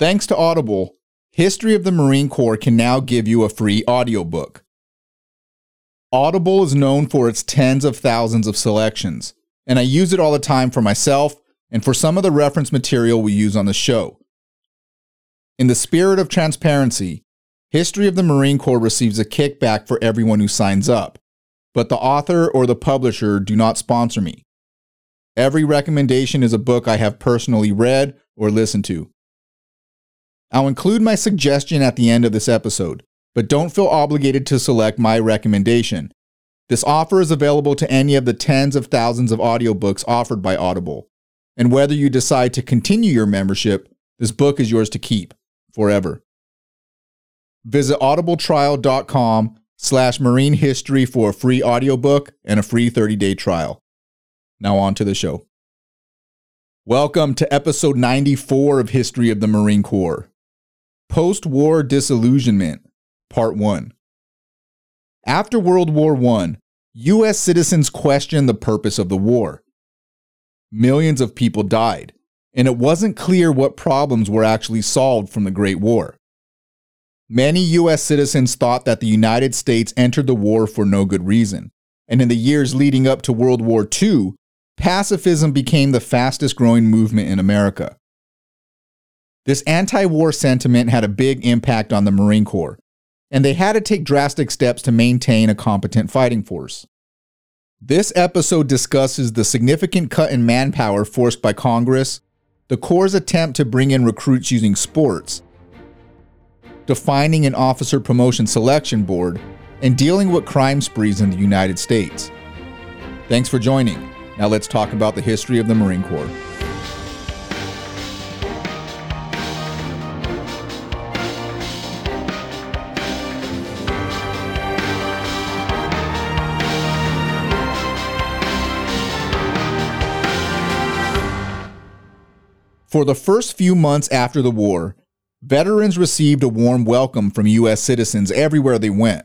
Thanks to Audible, History of the Marine Corps can now give you a free audiobook. Audible is known for its tens of thousands of selections, and I use it all the time for myself and for some of the reference material we use on the show. In the spirit of transparency, History of the Marine Corps receives a kickback for everyone who signs up, but the author or the publisher do not sponsor me. Every recommendation is a book I have personally read or listened to. I'll include my suggestion at the end of this episode, but don't feel obligated to select my recommendation. This offer is available to any of the tens of thousands of audiobooks offered by Audible. And whether you decide to continue your membership, this book is yours to keep forever. Visit audibletrial.com slash marine history for a free audiobook and a free 30-day trial. Now on to the show. Welcome to episode 94 of History of the Marine Corps. Post-war disillusionment, part 1. After World War I, US citizens questioned the purpose of the war. Millions of people died, and it wasn't clear what problems were actually solved from the Great War. Many US citizens thought that the United States entered the war for no good reason, and in the years leading up to World War II, pacifism became the fastest growing movement in America. This anti war sentiment had a big impact on the Marine Corps, and they had to take drastic steps to maintain a competent fighting force. This episode discusses the significant cut in manpower forced by Congress, the Corps' attempt to bring in recruits using sports, defining an officer promotion selection board, and dealing with crime sprees in the United States. Thanks for joining. Now let's talk about the history of the Marine Corps. For the first few months after the war, Veterans received a warm welcome from U.S. citizens everywhere they went.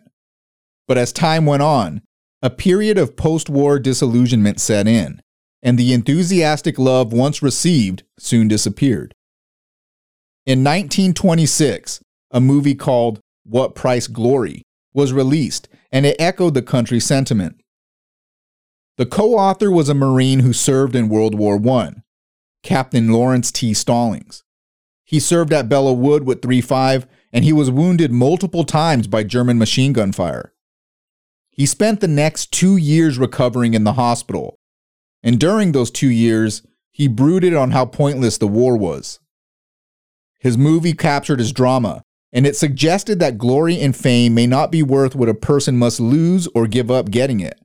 But as time went on, a period of post war disillusionment set in, and the enthusiastic love once received soon disappeared. In 1926, a movie called What Price Glory was released, and it echoed the country's sentiment. The co author was a Marine who served in World War I, Captain Laurence T. Stallings. He served at Belleau Wood with 3-5, and he was wounded multiple times by German machine gun fire. He spent the next two years recovering in the hospital, and during those two years, he brooded on how pointless the war was. His movie captured his drama, and it suggested that glory and fame may not be worth what a person must lose or give up getting it.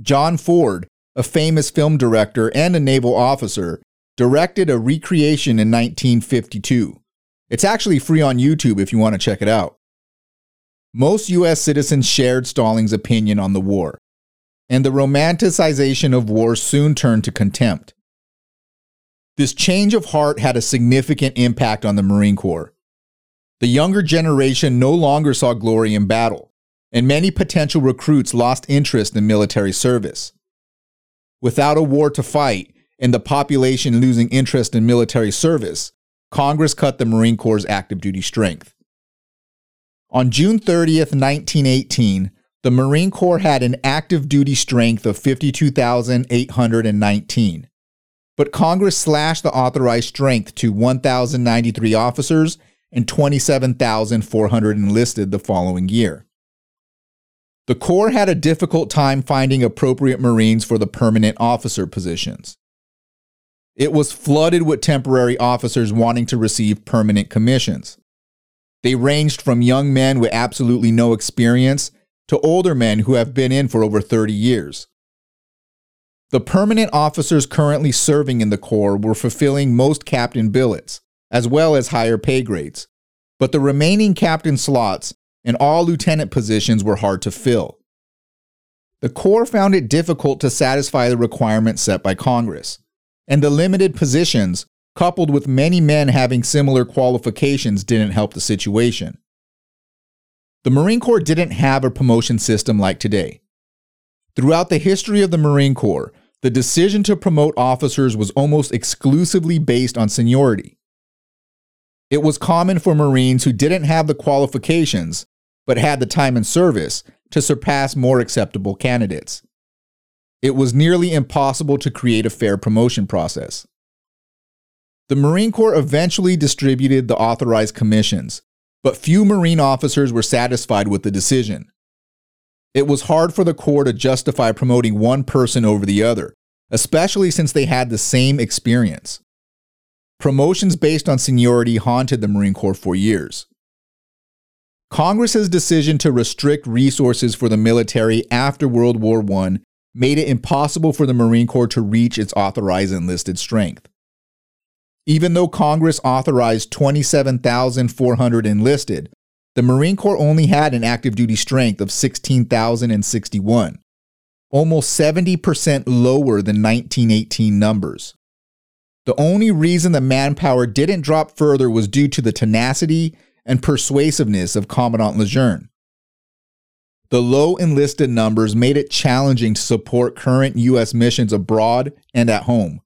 John Ford, a famous film director and a naval officer, directed a recreation in 1952. It's actually free on YouTube if you want to check it out. Most US citizens shared Stallings' opinion on the war, and the romanticization of war soon turned to contempt. This change of heart had a significant impact on the Marine Corps. The younger generation no longer saw glory in battle, and many potential recruits lost interest in military service. Without a war to fight, and the population losing interest in military service, Congress cut the Marine Corps' active duty strength. On June 30th, 1918, the Marine Corps had an active duty strength of 52,819. But Congress slashed the authorized strength to 1,093 officers and 27,400 enlisted the following year. The Corps had a difficult time finding appropriate Marines for the permanent officer positions. It was flooded with temporary officers wanting to receive permanent commissions. They ranged from young men with absolutely no experience to older men who have been in for over 30 years. The permanent officers currently serving in the Corps were fulfilling most captain billets, as well as higher pay grades, but the remaining captain slots and all lieutenant positions were hard to fill. The Corps found it difficult to satisfy the requirements set by Congress and the limited positions, coupled with many men having similar qualifications, didn't help the situation. The Marine Corps didn't have a promotion system like today. Throughout the history of the Marine Corps, the decision to promote officers was almost exclusively based on seniority. It was common for Marines who didn't have the qualifications, but had the time and service, to surpass more acceptable candidates. It was nearly impossible to create a fair promotion process. The Marine Corps eventually distributed the authorized commissions, but few Marine officers were satisfied with the decision. It was hard for the Corps to justify promoting one person over the other, especially since they had the same experience. Promotions based on seniority haunted the Marine Corps for years. Congress's decision to restrict resources for the military after World War I made it impossible for the Marine Corps to reach its authorized enlisted strength. Even though Congress authorized 27,400 enlisted, the Marine Corps only had an active duty strength of 16,061, almost 70% lower than 1918 numbers. The only reason the manpower didn't drop further was due to the tenacity and persuasiveness of Commandant Lejeune. The low enlisted numbers made it challenging to support current U.S. missions abroad and at home.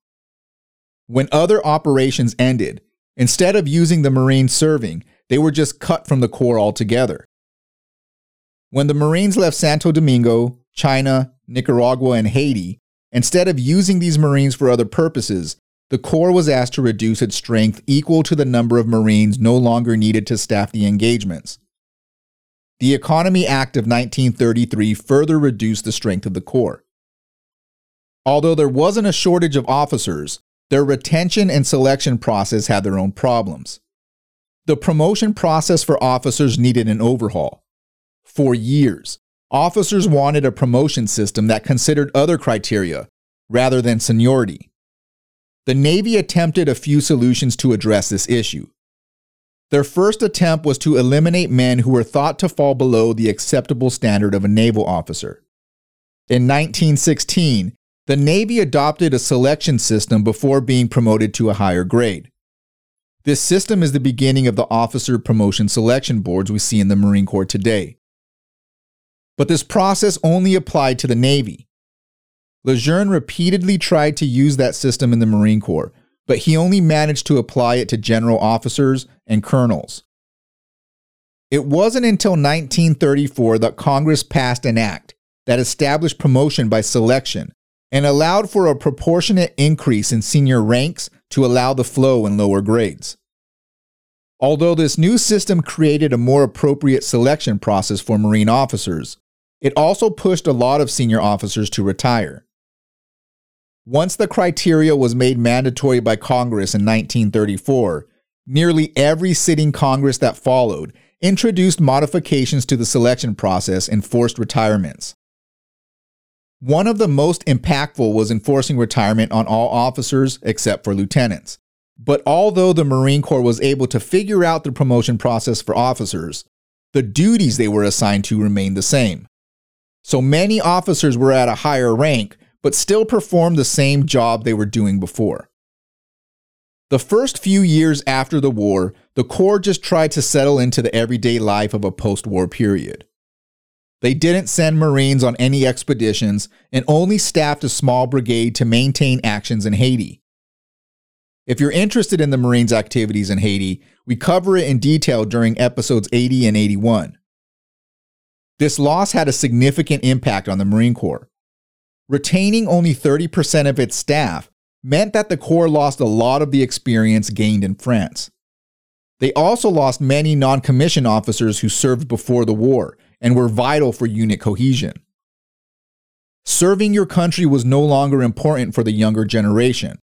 When other operations ended, instead of using the Marines serving, they were just cut from the Corps altogether. When the Marines left Santo Domingo, China, Nicaragua, and Haiti, instead of using these Marines for other purposes, the Corps was asked to reduce its strength equal to the number of Marines no longer needed to staff the engagements. The Economy Act of 1933 further reduced the strength of the Corps. Although there wasn't a shortage of officers, their retention and selection process had their own problems. The promotion process for officers needed an overhaul. For years, officers wanted a promotion system that considered other criteria rather than seniority. The Navy attempted a few solutions to address this issue. Their first attempt was to eliminate men who were thought to fall below the acceptable standard of a naval officer. In 1916, the Navy adopted a selection system before being promoted to a higher grade. This system is the beginning of the officer promotion selection boards we see in the Marine Corps today. But this process only applied to the Navy. Lejeune repeatedly tried to use that system in the Marine Corps, but he only managed to apply it to general officers and colonels. It wasn't until 1934 that Congress passed an act that established promotion by selection and allowed for a proportionate increase in senior ranks to allow the flow in lower grades. Although this new system created a more appropriate selection process for Marine officers, it also pushed a lot of senior officers to retire. Once the criteria was made mandatory by Congress in 1934, nearly every sitting Congress that followed introduced modifications to the selection process and forced retirements. One of the most impactful was enforcing retirement on all officers except for lieutenants. But although the Marine Corps was able to figure out the promotion process for officers, the duties they were assigned to remained the same. So many officers were at a higher rank, but still performed the same job they were doing before. The first few years after the war, the Corps just tried to settle into the everyday life of a post war period. They didn't send Marines on any expeditions and only staffed a small brigade to maintain actions in Haiti. If you're interested in the Marines' activities in Haiti, we cover it in detail during episodes 80 and 81. This loss had a significant impact on the Marine Corps. Retaining only 30% of its staff meant that the Corps lost a lot of the experience gained in France. They also lost many non commissioned officers who served before the war and were vital for unit cohesion. Serving your country was no longer important for the younger generation,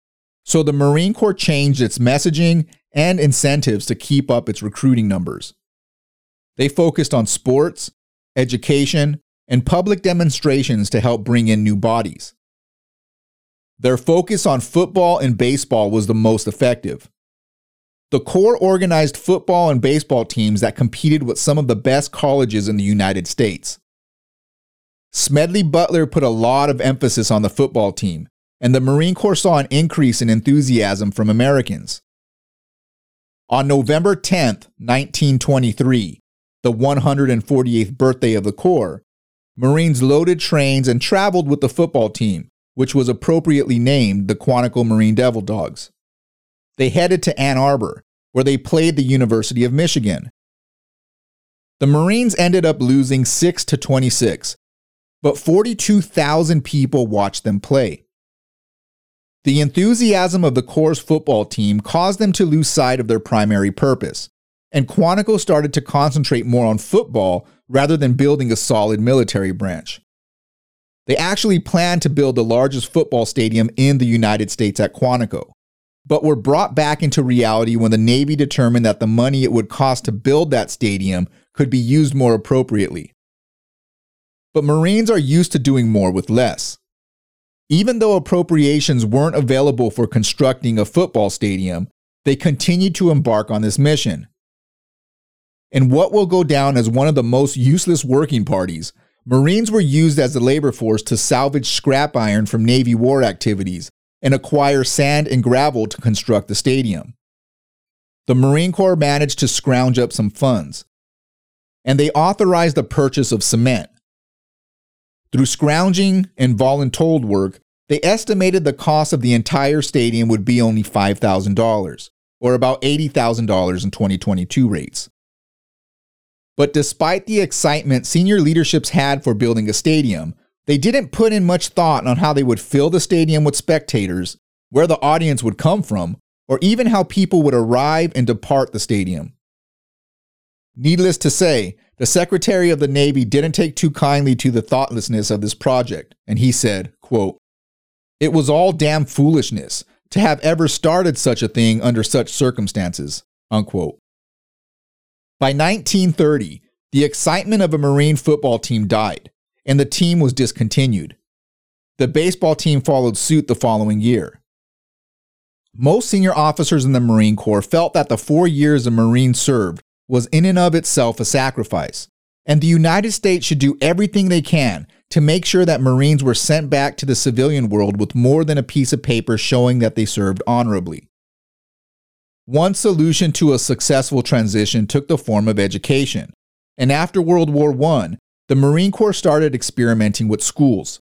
so the Marine Corps changed its messaging and incentives to keep up its recruiting numbers. They focused on sports, education, and public demonstrations to help bring in new bodies. Their focus on football and baseball was the most effective. The Corps organized football and baseball teams that competed with some of the best colleges in the United States. Smedley Butler put a lot of emphasis on the football team, and the Marine Corps saw an increase in enthusiasm from Americans. On November 10, 1923, the 148th birthday of the Corps, Marines loaded trains and traveled with the football team, which was appropriately named the Quantico Marine Devil Dogs. They headed to Ann Arbor, where they played the University of Michigan. The Marines ended up losing 6 to 26, but 42,000 people watched them play. The enthusiasm of the Corps' football team caused them to lose sight of their primary purpose, and Quantico started to concentrate more on football rather than building a solid military branch. They actually planned to build the largest football stadium in the United States at Quantico, but were brought back into reality when the Navy determined that the money it would cost to build that stadium could be used more appropriately. But Marines are used to doing more with less. Even though appropriations weren't available for constructing a football stadium, they continued to embark on this mission. In what will go down as one of the most useless working parties, Marines were used as the labor force to salvage scrap iron from Navy war activities and acquire sand and gravel to construct the stadium. The Marine Corps managed to scrounge up some funds, and they authorized the purchase of cement. Through scrounging and voluntold work, they estimated the cost of the entire stadium would be only $5,000, or about $80,000 in 2022 rates. But despite the excitement senior leaderships had for building a stadium, they didn't put in much thought on how they would fill the stadium with spectators, where the audience would come from, or even how people would arrive and depart the stadium. Needless to say, the Secretary of the Navy didn't take too kindly to the thoughtlessness of this project, and he said, quote, It was all damn foolishness to have ever started such a thing under such circumstances. Unquote. By 1930, the excitement of a Marine football team died, and the team was discontinued. The baseball team followed suit the following year. Most senior officers in the Marine Corps felt that the four years a Marine served was in and of itself a sacrifice, and the United States should do everything they can to make sure that Marines were sent back to the civilian world with more than a piece of paper showing that they served honorably. One solution to a successful transition took the form of education. And after World War I, the Marine Corps started experimenting with schools.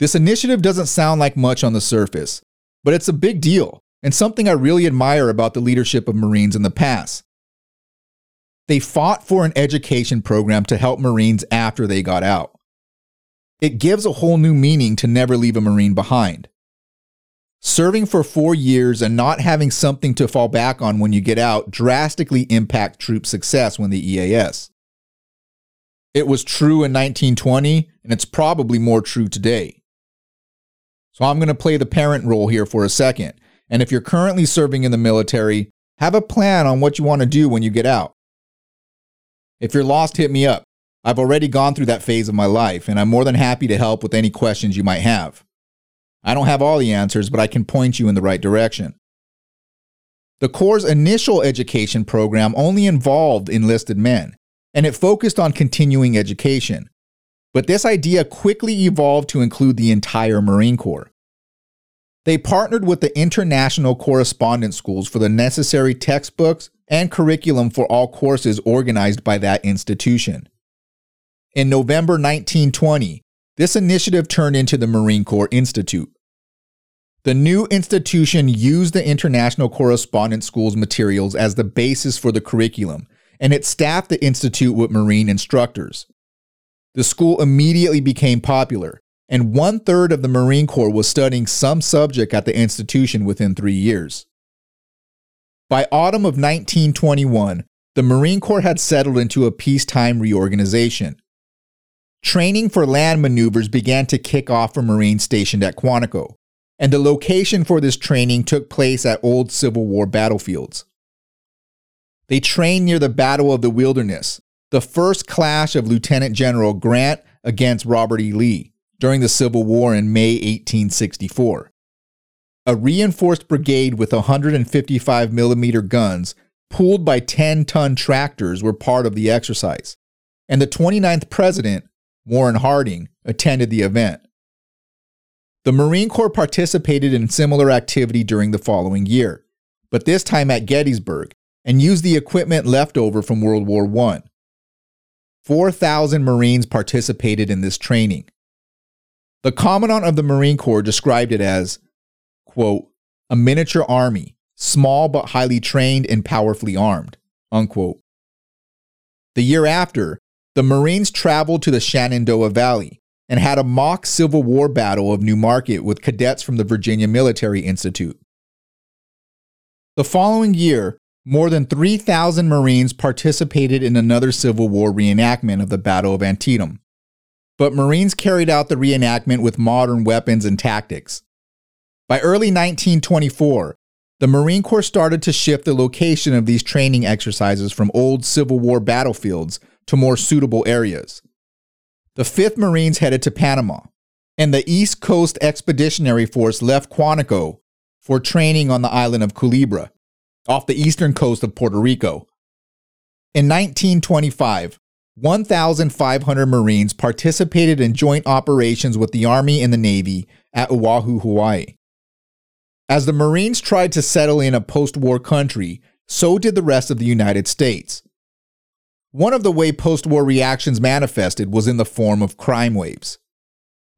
This initiative doesn't sound like much on the surface, but it's a big deal and something I really admire about the leadership of Marines in the past. They fought for an education program to help Marines after they got out. It gives a whole new meaning to never leave a Marine behind. Serving for four years and not having something to fall back on when you get out drastically impact troop success when the EAS. It was true in 1920, and it's probably more true today. So I'm going to play the parent role here for a second. And if you're currently serving in the military, have a plan on what you want to do when you get out. If you're lost, hit me up. I've already gone through that phase of my life, and I'm more than happy to help with any questions you might have. I don't have all the answers, but I can point you in the right direction. The Corps' initial education program only involved enlisted men, and it focused on continuing education. But this idea quickly evolved to include the entire Marine Corps. They partnered with the International Correspondence Schools for the necessary textbooks and curriculum for all courses organized by that institution. In November 1920, this initiative turned into the Marine Corps Institute. The new institution used the International Correspondence School's materials as the basis for the curriculum, and it staffed the institute with Marine instructors. The school immediately became popular, and one third of the Marine Corps was studying some subject at the institution within three years. By autumn of 1921, the Marine Corps had settled into a peacetime reorganization. Training for land maneuvers began to kick off for Marines stationed at Quantico and the location for this training took place at old Civil War battlefields. They trained near the Battle of the Wilderness, the first clash of Lieutenant General Grant against Robert E. Lee during the Civil War in May 1864. A reinforced brigade with 155 millimeter guns, pulled by 10 ton tractors, were part of the exercise, and the 29th President, Warren Harding, attended the event. The Marine Corps participated in similar activity during the following year, but this time at Gettysburg, and used the equipment left over from World War I. 4,000 Marines participated in this training. The Commandant of the Marine Corps described it as, quote, a miniature army small but highly trained and powerfully armed. Unquote. The year after, the Marines traveled to the Shenandoah Valley and had a mock Civil War battle of New Market with cadets from the Virginia Military Institute. The following year, more than 3,000 Marines participated in another Civil War reenactment of the Battle of Antietam. But Marines carried out the reenactment with modern weapons and tactics. By early 1924, the Marine Corps started to shift the location of these training exercises from old Civil War battlefields to more suitable areas. The 5th Marines headed to Panama, and the East Coast Expeditionary Force left Quantico for training on the island of Culebra, off the eastern coast of Puerto Rico. In 1925, 1,500 Marines participated in joint operations with the Army and the Navy at Oahu, Hawaii. As the Marines tried to settle in a post war country, so did the rest of the United States. One of the way post war reactions manifested was in the form of crime waves.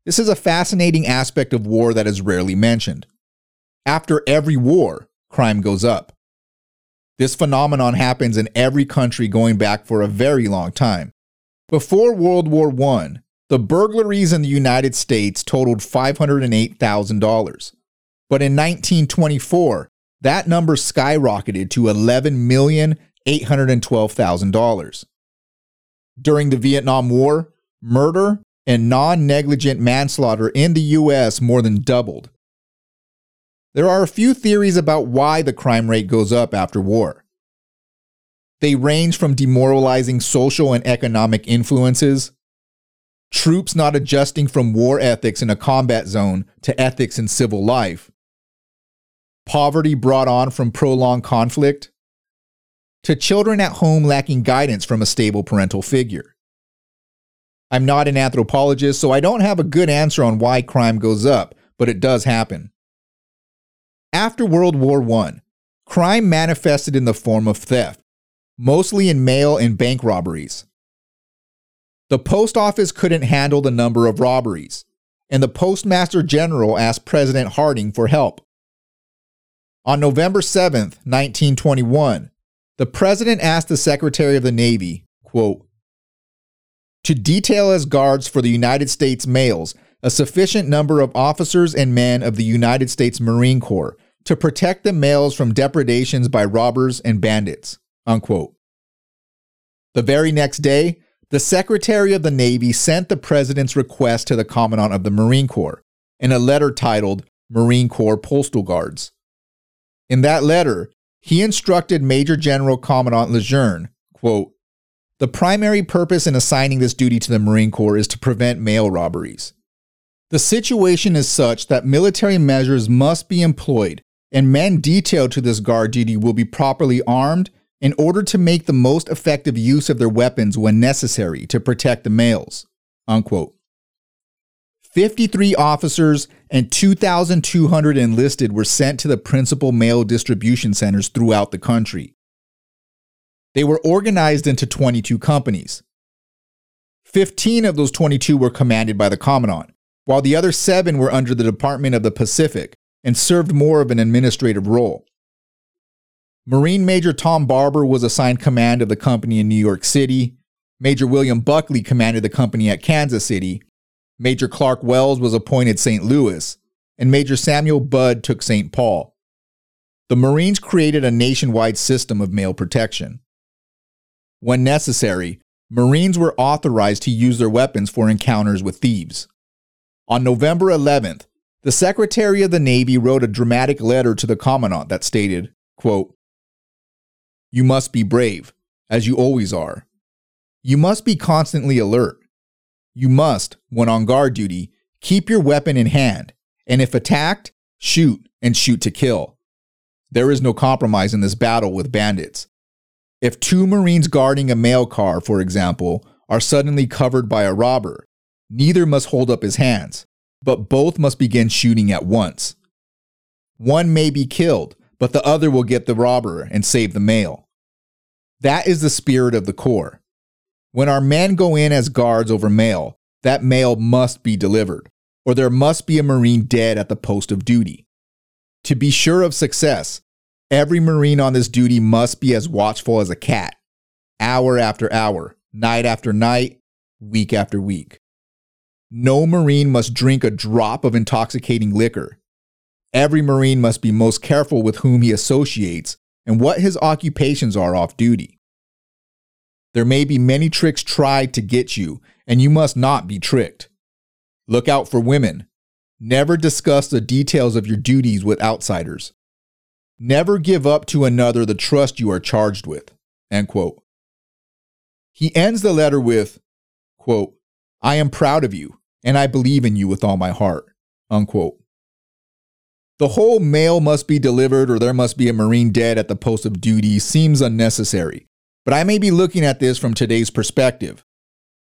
This is a fascinating aspect of war that is rarely mentioned. After every war, crime goes up. This phenomenon happens in every country going back for a very long time. Before World War I, the burglaries in the United States totaled $508,000. But in 1924, that number skyrocketed to $11,812,000. During the Vietnam War, murder and non negligent manslaughter in the US more than doubled. There are a few theories about why the crime rate goes up after war. They range from demoralizing social and economic influences, troops not adjusting from war ethics in a combat zone to ethics in civil life, poverty brought on from prolonged conflict, to children at home lacking guidance from a stable parental figure. I'm not an anthropologist, so I don't have a good answer on why crime goes up, but it does happen. After World War I, crime manifested in the form of theft, mostly in mail and bank robberies. The post office couldn't handle the number of robberies, and the Postmaster General asked President Harding for help. On November 7, 1921, the president asked the Secretary of the Navy, quote, to detail as guards for the United States mails a sufficient number of officers and men of the United States Marine Corps to protect the mails from depredations by robbers and bandits. Unquote. The very next day, the Secretary of the Navy sent the President's request to the Commandant of the Marine Corps in a letter titled Marine Corps Postal Guards. In that letter, he instructed Major General Commandant Lejeune, quote, the primary purpose in assigning this duty to the Marine Corps is to prevent mail robberies. The situation is such that military measures must be employed, and men detailed to this guard duty will be properly armed in order to make the most effective use of their weapons when necessary to protect the mails. Unquote. 53 officers and 2,200 enlisted were sent to the principal mail distribution centers throughout the country. They were organized into 22 companies. 15 of those 22 were commanded by the Commandant, while the other seven were under the Department of the Pacific and served more of an administrative role. Marine Major Tom Barber was assigned command of the company in New York City. Major William Buckley commanded the company at Kansas City, Major Clark Wells was appointed St. Louis, and Major Samuel Budd took St. Paul. The Marines created a nationwide system of mail protection. When necessary, Marines were authorized to use their weapons for encounters with thieves. On November 11th, the Secretary of the Navy wrote a dramatic letter to the Commandant that stated, quote, You must be brave, as you always are. You must be constantly alert. You must, when on guard duty, keep your weapon in hand, and if attacked, shoot and shoot to kill. There is no compromise in this battle with bandits. If two Marines guarding a mail car, for example, are suddenly covered by a robber, neither must hold up his hands, but both must begin shooting at once. One may be killed, but the other will get the robber and save the mail. That is the spirit of the Corps. When our men go in as guards over mail, that mail must be delivered, or there must be a Marine dead at the post of duty. To be sure of success, Every Marine on this duty must be as watchful as a cat, hour after hour, night after night, week after week. No Marine must drink a drop of intoxicating liquor. Every Marine must be most careful with whom he associates and what his occupations are off duty. There may be many tricks tried to get you, and you must not be tricked. Look out for women. Never discuss the details of your duties with outsiders. Never give up to another the trust you are charged with. End quote. He ends the letter with, quote, I am proud of you, and I believe in you with all my heart. Unquote. The whole mail must be delivered or there must be a Marine dead at the post of duty seems unnecessary, but I may be looking at this from today's perspective.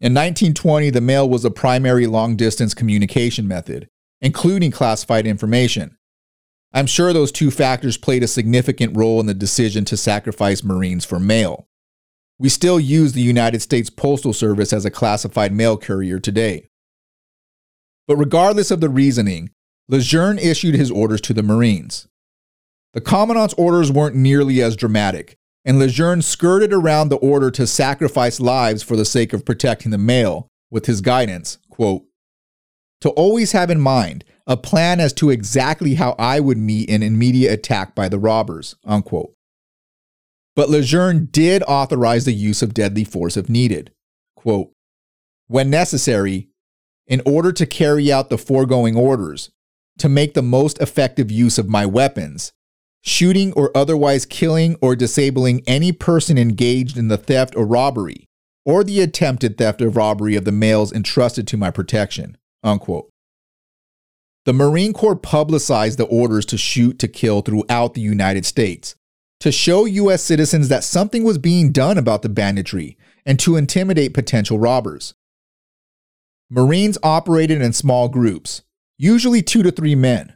In 1920, the mail was a primary long distance communication method, including classified information. I'm sure those two factors played a significant role in the decision to sacrifice Marines for mail. We still use the United States Postal Service as a classified mail courier today. But regardless of the reasoning, Lejeune issued his orders to the Marines. The Commandant's orders weren't nearly as dramatic, and Lejeune skirted around the order to sacrifice lives for the sake of protecting the mail with his guidance, quote, to always have in mind a plan as to exactly how I would meet an immediate attack by the robbers, unquote. But Lejeune did authorize the use of deadly force if needed. Quote, when necessary, in order to carry out the foregoing orders, to make the most effective use of my weapons, shooting or otherwise killing or disabling any person engaged in the theft or robbery, or the attempted theft or robbery of the mails entrusted to my protection. Unquote. The Marine Corps publicized the orders to shoot to kill throughout the United States to show U.S. citizens that something was being done about the banditry and to intimidate potential robbers. Marines operated in small groups, usually two to three men.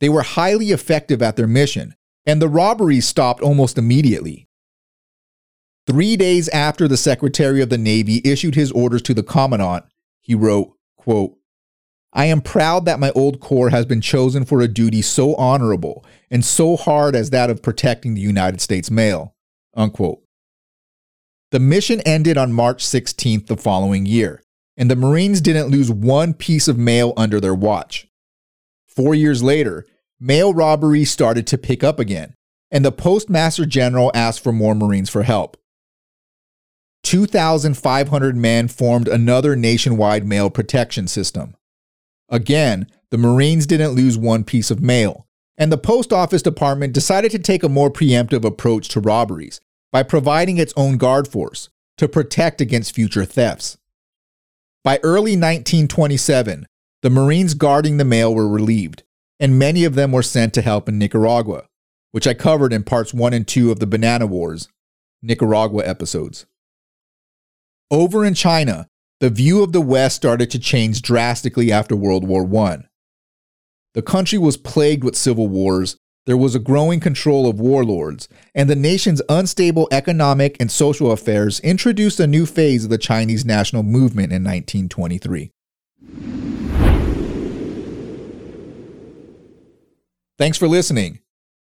They were highly effective at their mission, and the robberies stopped almost immediately. Three days after the Secretary of the Navy issued his orders to the Commandant, he wrote, quote, I am proud that my old corps has been chosen for a duty so honorable and so hard as that of protecting the United States mail. Unquote. The mission ended on March 16th the following year, and the Marines didn't lose one piece of mail under their watch. Four years later, mail robberies started to pick up again, and the Postmaster General asked for more Marines for help. 2,500 men formed another nationwide mail protection system. Again, the Marines didn't lose one piece of mail, and the Post Office Department decided to take a more preemptive approach to robberies by providing its own guard force to protect against future thefts. By early 1927, the Marines guarding the mail were relieved, and many of them were sent to help in Nicaragua, which I covered in parts 1 and 2 of the Banana Wars Nicaragua episodes. Over in China, the view of the West started to change drastically after World War I. The country was plagued with civil wars, there was a growing control of warlords, and the nation's unstable economic and social affairs introduced a new phase of the Chinese national movement in 1923. Thanks for listening.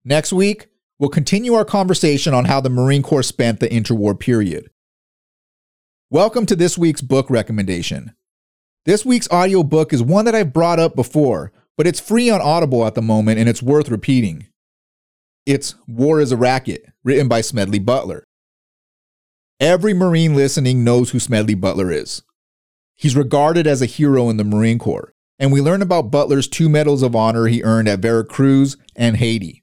Next week, we'll continue our conversation on how the Marine Corps spent the interwar period. Welcome to this week's book recommendation. This week's audiobook is one that I've brought up before, but it's free on Audible at the moment and it's worth repeating. It's War is a Racket, written by Smedley Butler. Every Marine listening knows who Smedley Butler is. He's regarded as a hero in the Marine Corps, and we learn about Butler's two medals of honor he earned at Veracruz and Haiti.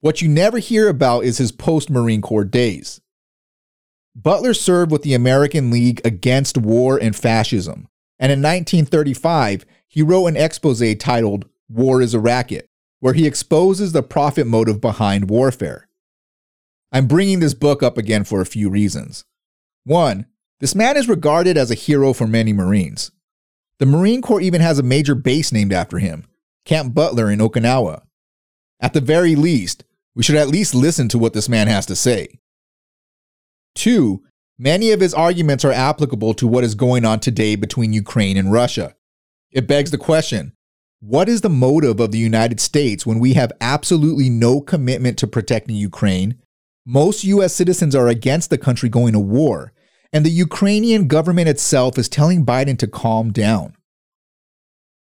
What you never hear about is his post Marine Corps days. Butler served with the American League Against War and Fascism, and in 1935, he wrote an expose titled War is a Racket, where he exposes the profit motive behind warfare. I'm bringing this book up again for a few reasons. One, this man is regarded as a hero for many Marines. The Marine Corps even has a major base named after him, Camp Butler in Okinawa. At the very least, we should at least listen to what this man has to say. Two, many of his arguments are applicable to what is going on today between Ukraine and Russia. It begs the question What is the motive of the United States when we have absolutely no commitment to protecting Ukraine? Most US citizens are against the country going to war, and the Ukrainian government itself is telling Biden to calm down.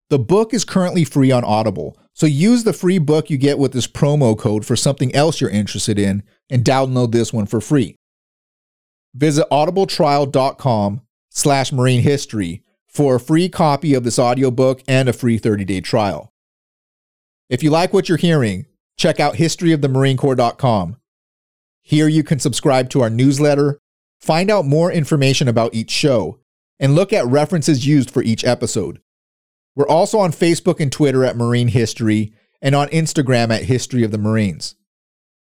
The book is currently free on Audible, so use the free book you get with this promo code for something else you're interested in and download this one for free. Visit audibletrial.com slash marine history for a free copy of this audiobook and a free 30-day trial. If you like what you're hearing, check out historyofthemarinecorps.com. Here you can subscribe to our newsletter, find out more information about each show, and look at references used for each episode. We're also on Facebook and Twitter at Marine History and on Instagram at History of the Marines.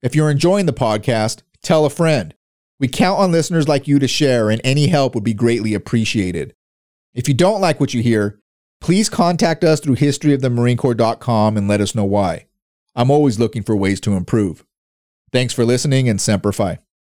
If you're enjoying the podcast, tell a friend. We count on listeners like you to share, and any help would be greatly appreciated. If you don't like what you hear, please contact us through historyofthemarinecorps.com and let us know why. I'm always looking for ways to improve. Thanks for listening and Semper Fi.